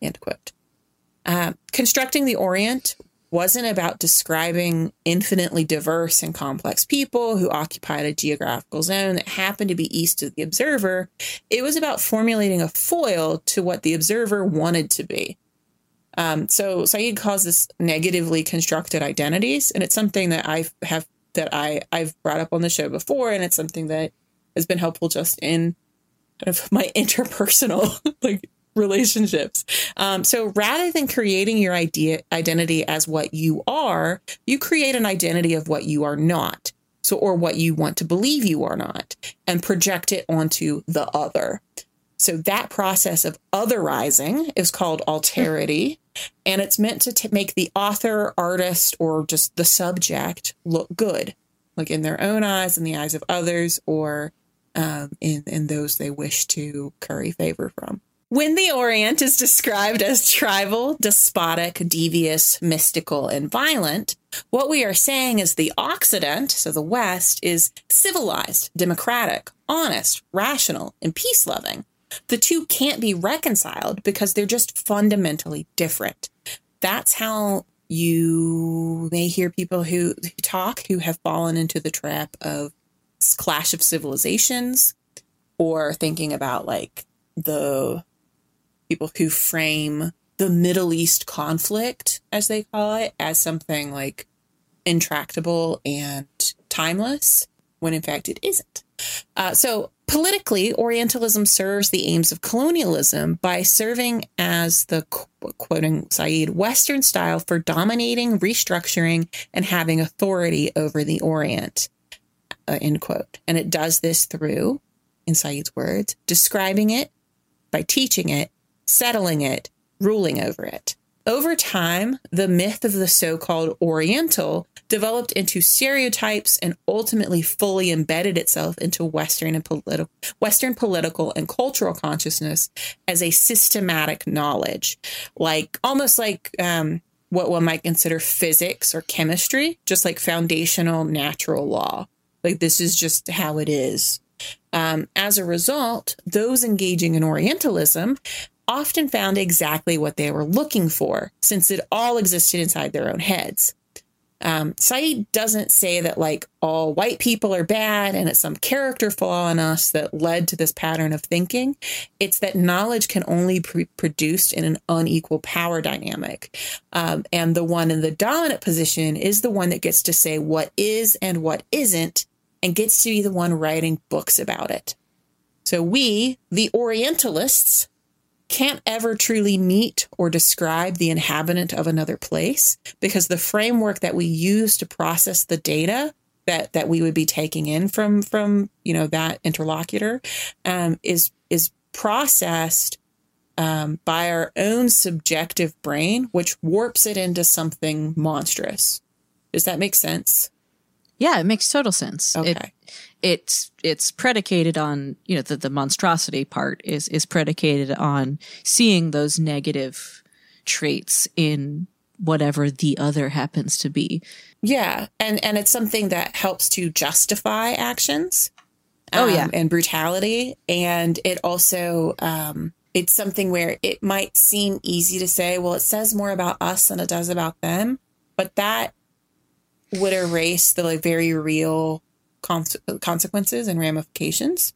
End quote. Uh, constructing the Orient wasn't about describing infinitely diverse and complex people who occupied a geographical zone that happened to be east of the observer. It was about formulating a foil to what the observer wanted to be. Um, so Said calls this negatively constructed identities, and it's something that I have that I I've brought up on the show before, and it's something that has been helpful just in kind of my interpersonal like relationships. Um, so rather than creating your idea identity as what you are, you create an identity of what you are not. So or what you want to believe you are not and project it onto the other. So that process of otherizing is called alterity. And it's meant to t- make the author, artist, or just the subject look good, like in their own eyes, in the eyes of others, or um, in, in those they wish to curry favor from. When the Orient is described as tribal, despotic, devious, mystical, and violent, what we are saying is the Occident, so the West, is civilized, democratic, honest, rational, and peace loving. The two can't be reconciled because they're just fundamentally different. That's how you may hear people who, who talk who have fallen into the trap of clash of civilizations or thinking about like the people who frame the Middle East conflict, as they call it, as something like intractable and timeless, when in fact it isn't. Uh, so, politically, Orientalism serves the aims of colonialism by serving as the quoting Said Western style for dominating, restructuring, and having authority over the Orient uh, end quote. And it does this through, in Said's words, describing it by teaching it, settling it, ruling over it. Over time, the myth of the so called Oriental developed into stereotypes and ultimately fully embedded itself into Western and political Western political and cultural consciousness as a systematic knowledge, like almost like um, what one might consider physics or chemistry, just like foundational natural law. Like this is just how it is. Um, as a result, those engaging in Orientalism often found exactly what they were looking for, since it all existed inside their own heads. Um, doesn't say that like all white people are bad and it's some character flaw in us that led to this pattern of thinking. It's that knowledge can only be produced in an unequal power dynamic. Um, and the one in the dominant position is the one that gets to say what is and what isn't and gets to be the one writing books about it. So we, the Orientalists, can't ever truly meet or describe the inhabitant of another place because the framework that we use to process the data that that we would be taking in from from you know that interlocutor um, is is processed um, by our own subjective brain, which warps it into something monstrous. Does that make sense? Yeah, it makes total sense. Okay. It, it's it's predicated on you know the, the monstrosity part is is predicated on seeing those negative traits in whatever the other happens to be. Yeah, and and it's something that helps to justify actions. Oh, yeah. and brutality, and it also um, it's something where it might seem easy to say, well, it says more about us than it does about them, but that would erase the like very real cons- consequences and ramifications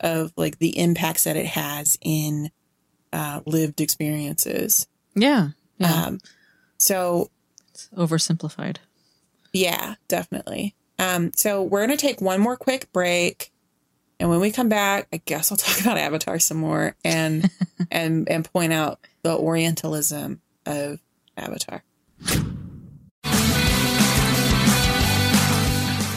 of like the impacts that it has in uh, lived experiences. Yeah. Yeah. Um, so it's oversimplified. yeah, definitely. Um, so we're gonna take one more quick break, and when we come back, I guess I'll talk about Avatar some more and and and point out the Orientalism of Avatar.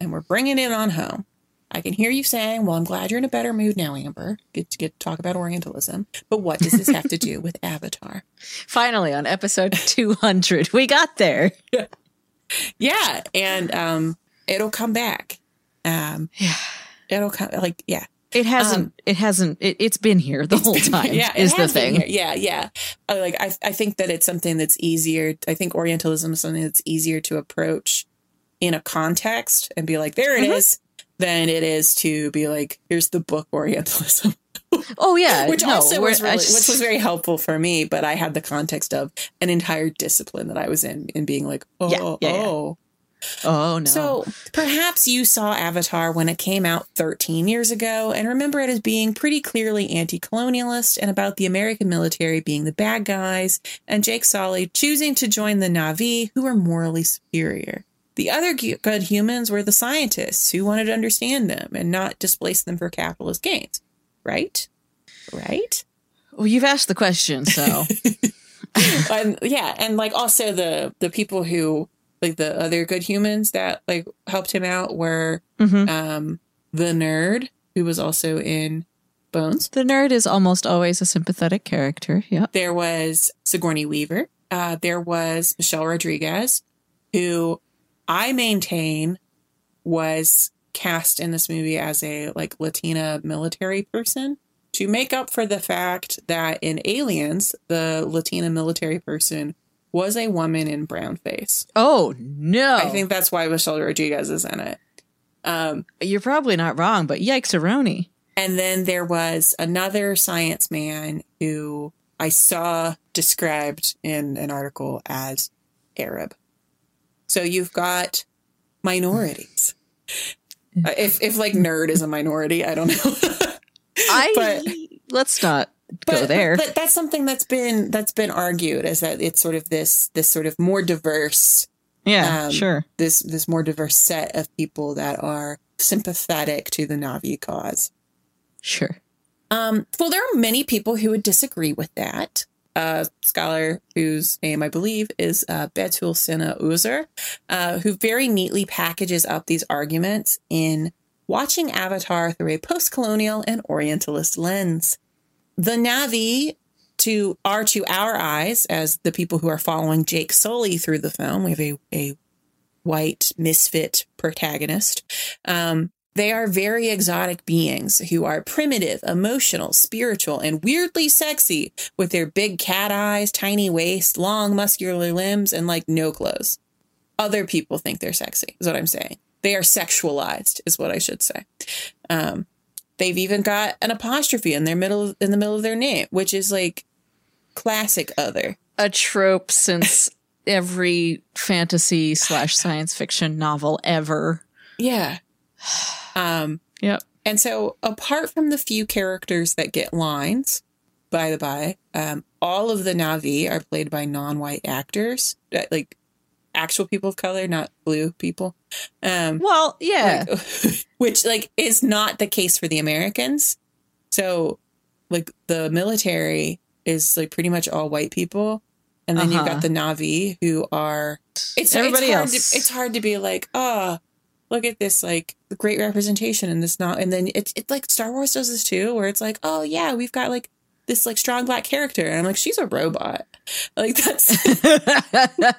and we're bringing it on home. I can hear you saying, "Well, I'm glad you're in a better mood now, Amber. Get to get to talk about Orientalism." But what does this have to do with Avatar? Finally, on episode 200, we got there. Yeah, and um, it'll come back. Um, Yeah. it'll come like yeah. It hasn't, it hasn't, it, it's been here the whole time, yeah, is the thing. Yeah, yeah. Uh, like I, I think that it's something that's easier. I think Orientalism is something that's easier to approach in a context and be like, there it mm-hmm. is, than it is to be like, here's the book Orientalism, Oh, yeah. which no, also was really, just- which was very helpful for me. But I had the context of an entire discipline that I was in, in being like, oh, Yeah, yeah, yeah. oh. Oh, no. So perhaps you saw Avatar when it came out 13 years ago and remember it as being pretty clearly anti colonialist and about the American military being the bad guys and Jake Sully choosing to join the Na'vi who are morally superior. The other good humans were the scientists who wanted to understand them and not displace them for capitalist gains. Right? Right? well, you've asked the question, so. and yeah, and like also the the people who like the other good humans that like helped him out were Mhm. um the nerd who was also in Bones. The nerd is almost always a sympathetic character. Yeah. There was Sigourney Weaver. Uh, there was Michelle Rodriguez, who I maintain was cast in this movie as a like Latina military person to make up for the fact that in Aliens, the Latina military person was a woman in brown face. Oh, no. I think that's why Michelle Rodriguez is in it. Um, You're probably not wrong, but yikes, Aroni. And then there was another science man who I saw described in an article as Arab. So you've got minorities. Uh, if if like nerd is a minority, I don't know. I But- let's not go there. But that's something that's been that's been argued is that it's sort of this this sort of more diverse yeah, um, sure. this this more diverse set of people that are sympathetic to the Na'vi cause. Sure. Um, well, there are many people who would disagree with that. A scholar whose name I believe is uh, Betul Sina Uzer, uh, who very neatly packages up these arguments in watching Avatar through a post-colonial and Orientalist lens. The Na'vi, to are to our eyes, as the people who are following Jake Sully through the film, we have a, a white misfit protagonist. Um, they are very exotic beings who are primitive, emotional, spiritual, and weirdly sexy with their big cat eyes, tiny waist, long muscular limbs, and like no clothes. Other people think they're sexy, is what I'm saying. They are sexualized, is what I should say. Um, they've even got an apostrophe in their middle in the middle of their name, which is like classic other. A trope since every fantasy slash science fiction novel ever. Yeah. Um, Yep. And so, apart from the few characters that get lines, by the by, um, all of the Na'vi are played by non-white actors, uh, like actual people of color, not blue people. Um, Well, yeah. like- which like is not the case for the Americans. So, like the military is like pretty much all white people, and then you've Uh-huh. got the Na'vi who are. It's Everybody it's hard else. To, it's hard to be like, oh, look at this like great representation in this not, and then it's it's like Star Wars does this too, where it's like, oh yeah, we've got like this like strong black character. And I'm like, she's a robot. Like that's Yeah.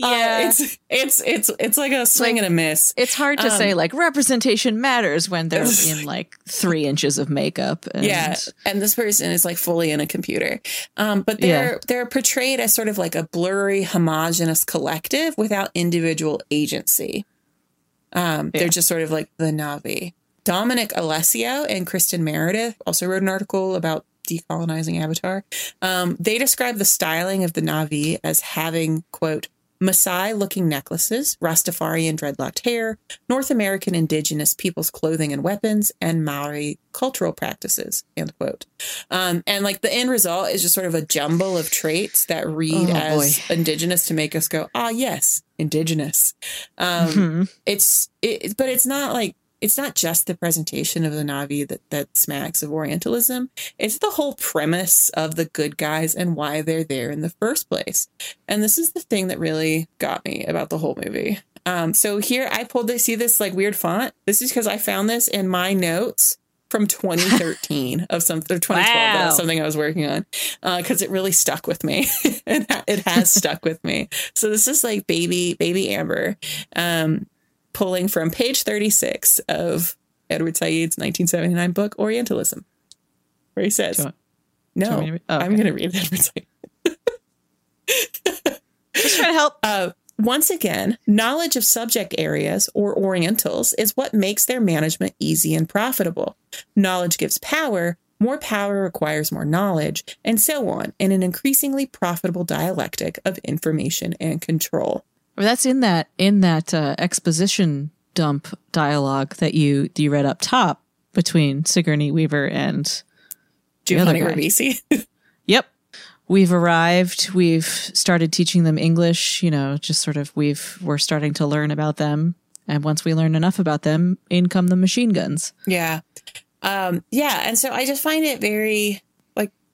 uh, it's it's it's it's like a swing and a miss. It's hard to Um, say like representation matters when they're in like three inches of makeup. And, yeah and this person is like fully in a computer um but they're Yeah. they're portrayed as sort of like a blurry homogenous collective without individual agency um Yeah. they're just sort of like the na'vi dominic alessio and kristen meredith also wrote an article about decolonizing avatar um they describe the styling of the na'vi as having quote Maasai looking necklaces, Rastafarian dreadlocked hair, North American indigenous people's clothing and weapons, and Maori cultural practices, end quote. Um, and like the end result is just sort of a jumble of traits that read Oh, as boy. indigenous to make us go, ah, yes, indigenous. Um, Mhm. it's, it, but it's not like, it's not just the presentation of the Na'vi that, that smacks of Orientalism. It's the whole premise of the good guys and why they're there in the first place. And this is the thing that really got me about the whole movie. Um, so here I pulled this, see this like weird font? This is because I found this in my notes from 2013 of some or 2012 that Wow. something I was working on because it really stuck with me. it, it has stuck with me. So this is like baby baby Amber um, pulling from page 36 of Edward Said's 1979 book Orientalism, where he says, want- "No, do you want to read- oh, I'm going to read Edward Said." Just trying to help. Uh, once again, knowledge of subject areas or Orientals is what makes their management easy and profitable. Knowledge gives power, more power requires more knowledge, and so on, in an increasingly profitable dialectic of information and control. Well, that's in that in that uh, exposition dump dialogue that you you read up top between Sigourney Weaver and Giovanni. Ribisi. Yep. We've arrived. We've started teaching them English, you know, just sort of we've we're starting to learn about them. And once we learn enough about them, in come the machine guns. Yeah. Um, yeah. And so I just find it very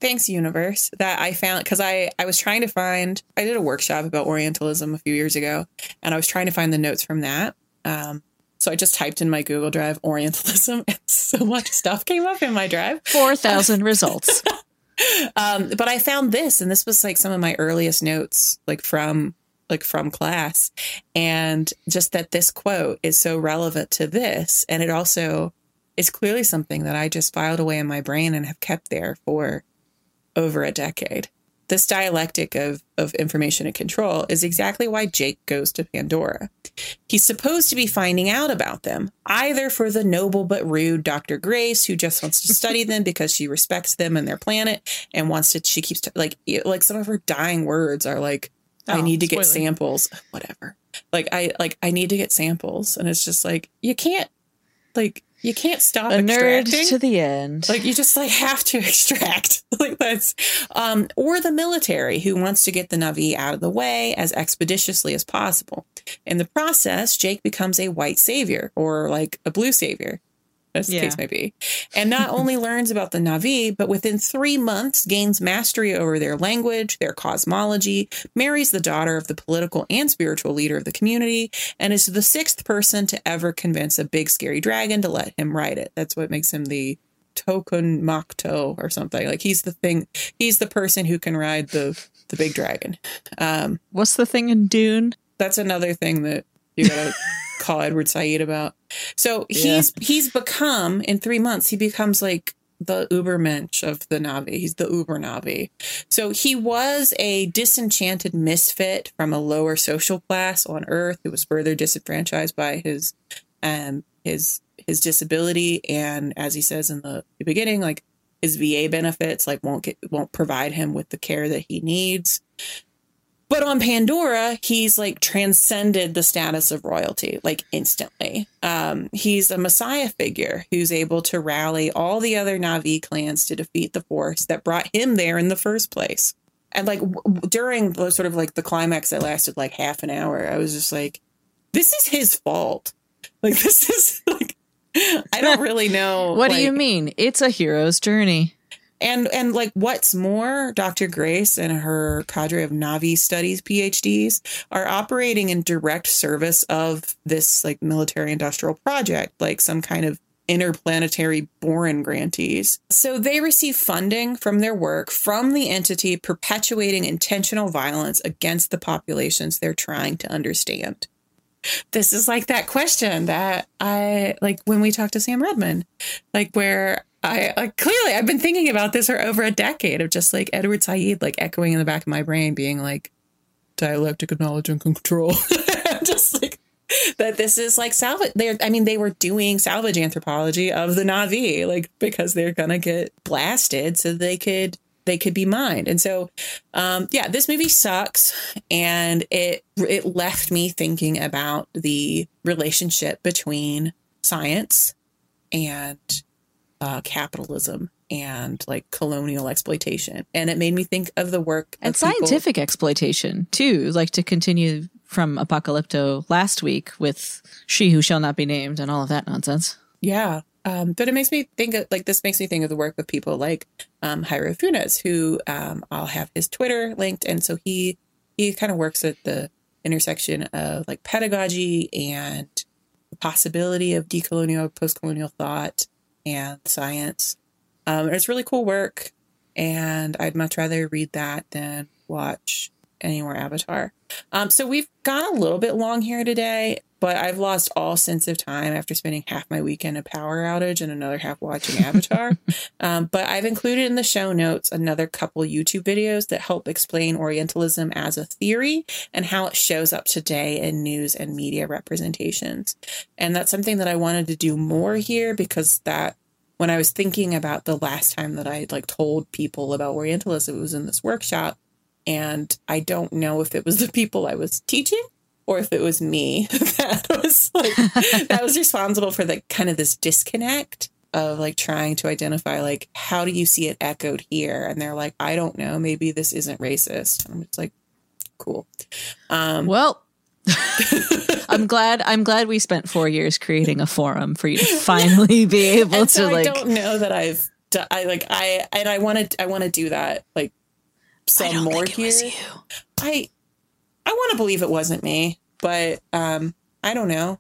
thanks, universe, that I found because I, I was trying to find, I did a workshop about Orientalism a few years ago, and I was trying to find the notes from that. Um, so I just typed in my Google Drive Orientalism, and so much stuff came up in my drive. Four thousand results. Um, but I found this, and this was like some of my earliest notes, like from like from class, and just that this quote is so relevant to this, and it also is clearly something that I just filed away in my brain and have kept there for over a decade. This dialectic of of information and control is exactly why Jake goes to Pandora. He's supposed to be finding out about them, either for the noble but rude Dr. Grace, who just wants to study them because she respects them and their planet and wants to, she keeps, like, like some of her dying words are like, I Oh, need to get samples, whatever. Like, I, like, I need to get samples. And it's just like, you can't, like, you can't stop A nerd extracting. to the end. Like you just like have to extract. like that's um or the military who wants to get the Na'vi out of the way as expeditiously as possible. In the process, Jake becomes a white savior or like a blue savior. As the Yeah. case may be. And not only learns about the Na'vi, but within three months gains mastery over their language, their cosmology, marries the daughter of the political and spiritual leader of the community, and is the sixth person to ever convince a big scary dragon to let him ride it. That's what makes him the Toruk Makto or something. Like he's the thing he's the person who can ride the the big dragon. Um What's the thing in Dune? that's another thing that you gotta call Edward Said about. So he's he's become in three months, he becomes like the Ubermensch of the Na'vi. He's the Uber Na'vi. So he was a disenchanted misfit from a lower social class on Earth who was further disenfranchised by his um his his disability and as he says in the beginning, like his VA benefits like won't get won't provide him with the care that he needs. But on Pandora, he's like transcended the status of royalty, like instantly. Um, he's a messiah figure who's able to rally all the other Na'vi clans to defeat the force that brought him there in the first place. And like w- during the sort of like the climax that lasted like half an hour, I was just like, this is his fault. Like, this is like, I don't really know. What do you mean? It's a hero's journey. And and like what's more, Dr. Grace and her cadre of Na'vi studies PhDs are operating in direct service of this like military industrial project, like some kind of interplanetary Boren grantees. So they receive funding from their work from the entity perpetuating intentional violence against the populations they're trying to understand. This is like that question that I like when we talked to Sam Redman, like where I clearly I've been thinking about this for over a decade of just like Edward Said like echoing in the back of my brain, being like dialectic of knowledge and control. just like that this is like salvage they I mean they were doing salvage anthropology of the Na'vi like because they're gonna get blasted so they could they could be mined. And so um yeah, this movie sucks and it it left me thinking about the relationship between science and uh, capitalism and like colonial exploitation. And it made me think of the work and scientific people. exploitation too, like to continue from Apocalypto last week with She Who Shall Not Be Named and all of that nonsense. Yeah. Um, but it makes me think of like this makes me think of the work of people like um, Jairo Funez, who um, I'll have his Twitter linked, and so he he kind of works at the intersection of like pedagogy and the possibility of decolonial, postcolonial thought and science. Um, it's really cool work, and I'd much rather read that than watch any more Avatar. Um, so we've gone a little bit long here today, but I've lost all sense of time after spending half my weekend a power outage and another half watching Avatar. um, but I've included in the show notes another couple YouTube videos that help explain Orientalism as a theory and how it shows up today in news and media representations. And that's something that I wanted to do more here because that when I was thinking about the last time that I like told people about Orientalism, it was in this workshop. And I don't know if it was the people I was teaching or if it was me that was like that was responsible for the kind of this disconnect of like trying to identify like how do you see it echoed here? And they're like i don't know. Maybe this isn't racist. I'm just like cool. Um well i'm glad i'm glad we spent four years creating a forum for you to finally be able and so to like i don't know that i've done i like i and i want to i want to do that like some more here i I want to believe it wasn't me, but um, I don't know.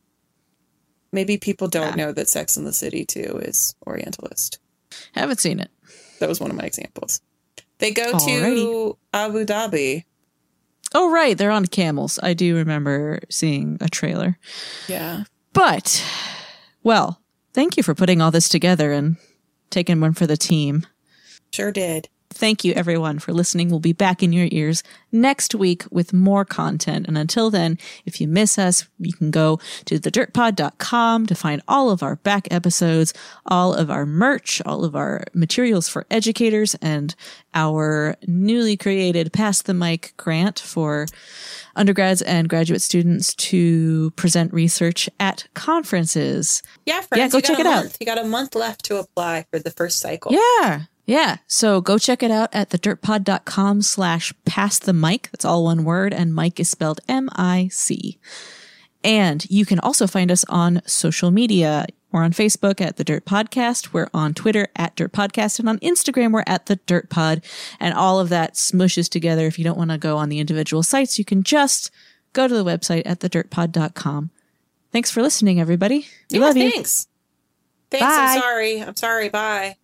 Maybe people don't yeah. know that Sex in the City too is Orientalist. Haven't seen it. That was one of my examples. They go Alrighty. to Abu Dhabi. Oh right, they're on camels. I do remember seeing a trailer. Yeah. But well, thank you for putting all this together and taking one for the team. Sure did. Thank you, everyone, for listening. We'll be back in your ears next week with more content. And until then, if you miss us, you can go to thedirtpod.com to find all of our back episodes, all of our merch, all of our materials for educators, and our newly created Pass the Mic grant for undergrads and graduate students to present research at conferences. Yeah, friends, yeah, go check it month. out. You got a month left to apply for the first cycle. Yeah. Yeah. So go check it out at thedirtpod.com slash pass the mic. That's all one word. And mic is spelled M-I-C. And you can also find us on social media. We're on Facebook at The Dirt Podcast. We're on Twitter at Dirt Podcast. And on Instagram, we're at The Dirt Pod. And all of that smushes together. If you don't want to go on the individual sites, you can just go to the website at thedirtpod.com. Thanks for listening, everybody. We yeah, love you. Thanks. Thanks. Bye. I'm sorry. I'm sorry. Bye.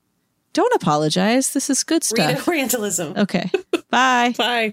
Don't apologize. This is good stuff. Read Orientalism. Okay. Bye. Bye.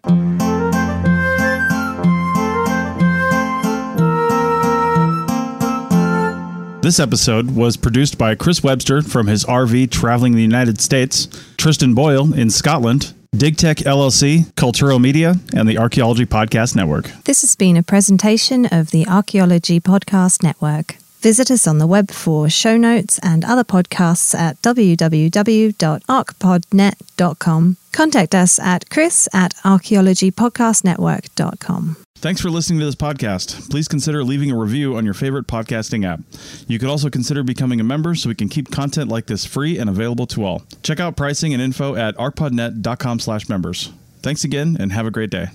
This episode was produced by Chris Webster from his RV traveling the United States, Tristan Boyle in Scotland, DigTech LLC, Kulturo Media, and the Archaeology Podcast Network. This has been a presentation of the Archaeology Podcast Network. Visit us on the web for show notes and other podcasts at www.archpodnet.com. Contact us at chris at archaeologypodcastnetwork.com. Thanks for listening to this podcast. Please consider leaving a review on your favorite podcasting app. You could also consider becoming a member so we can keep content like this free and available to all. Check out pricing and info at archpodnet.com slash members. Thanks again and have a great day.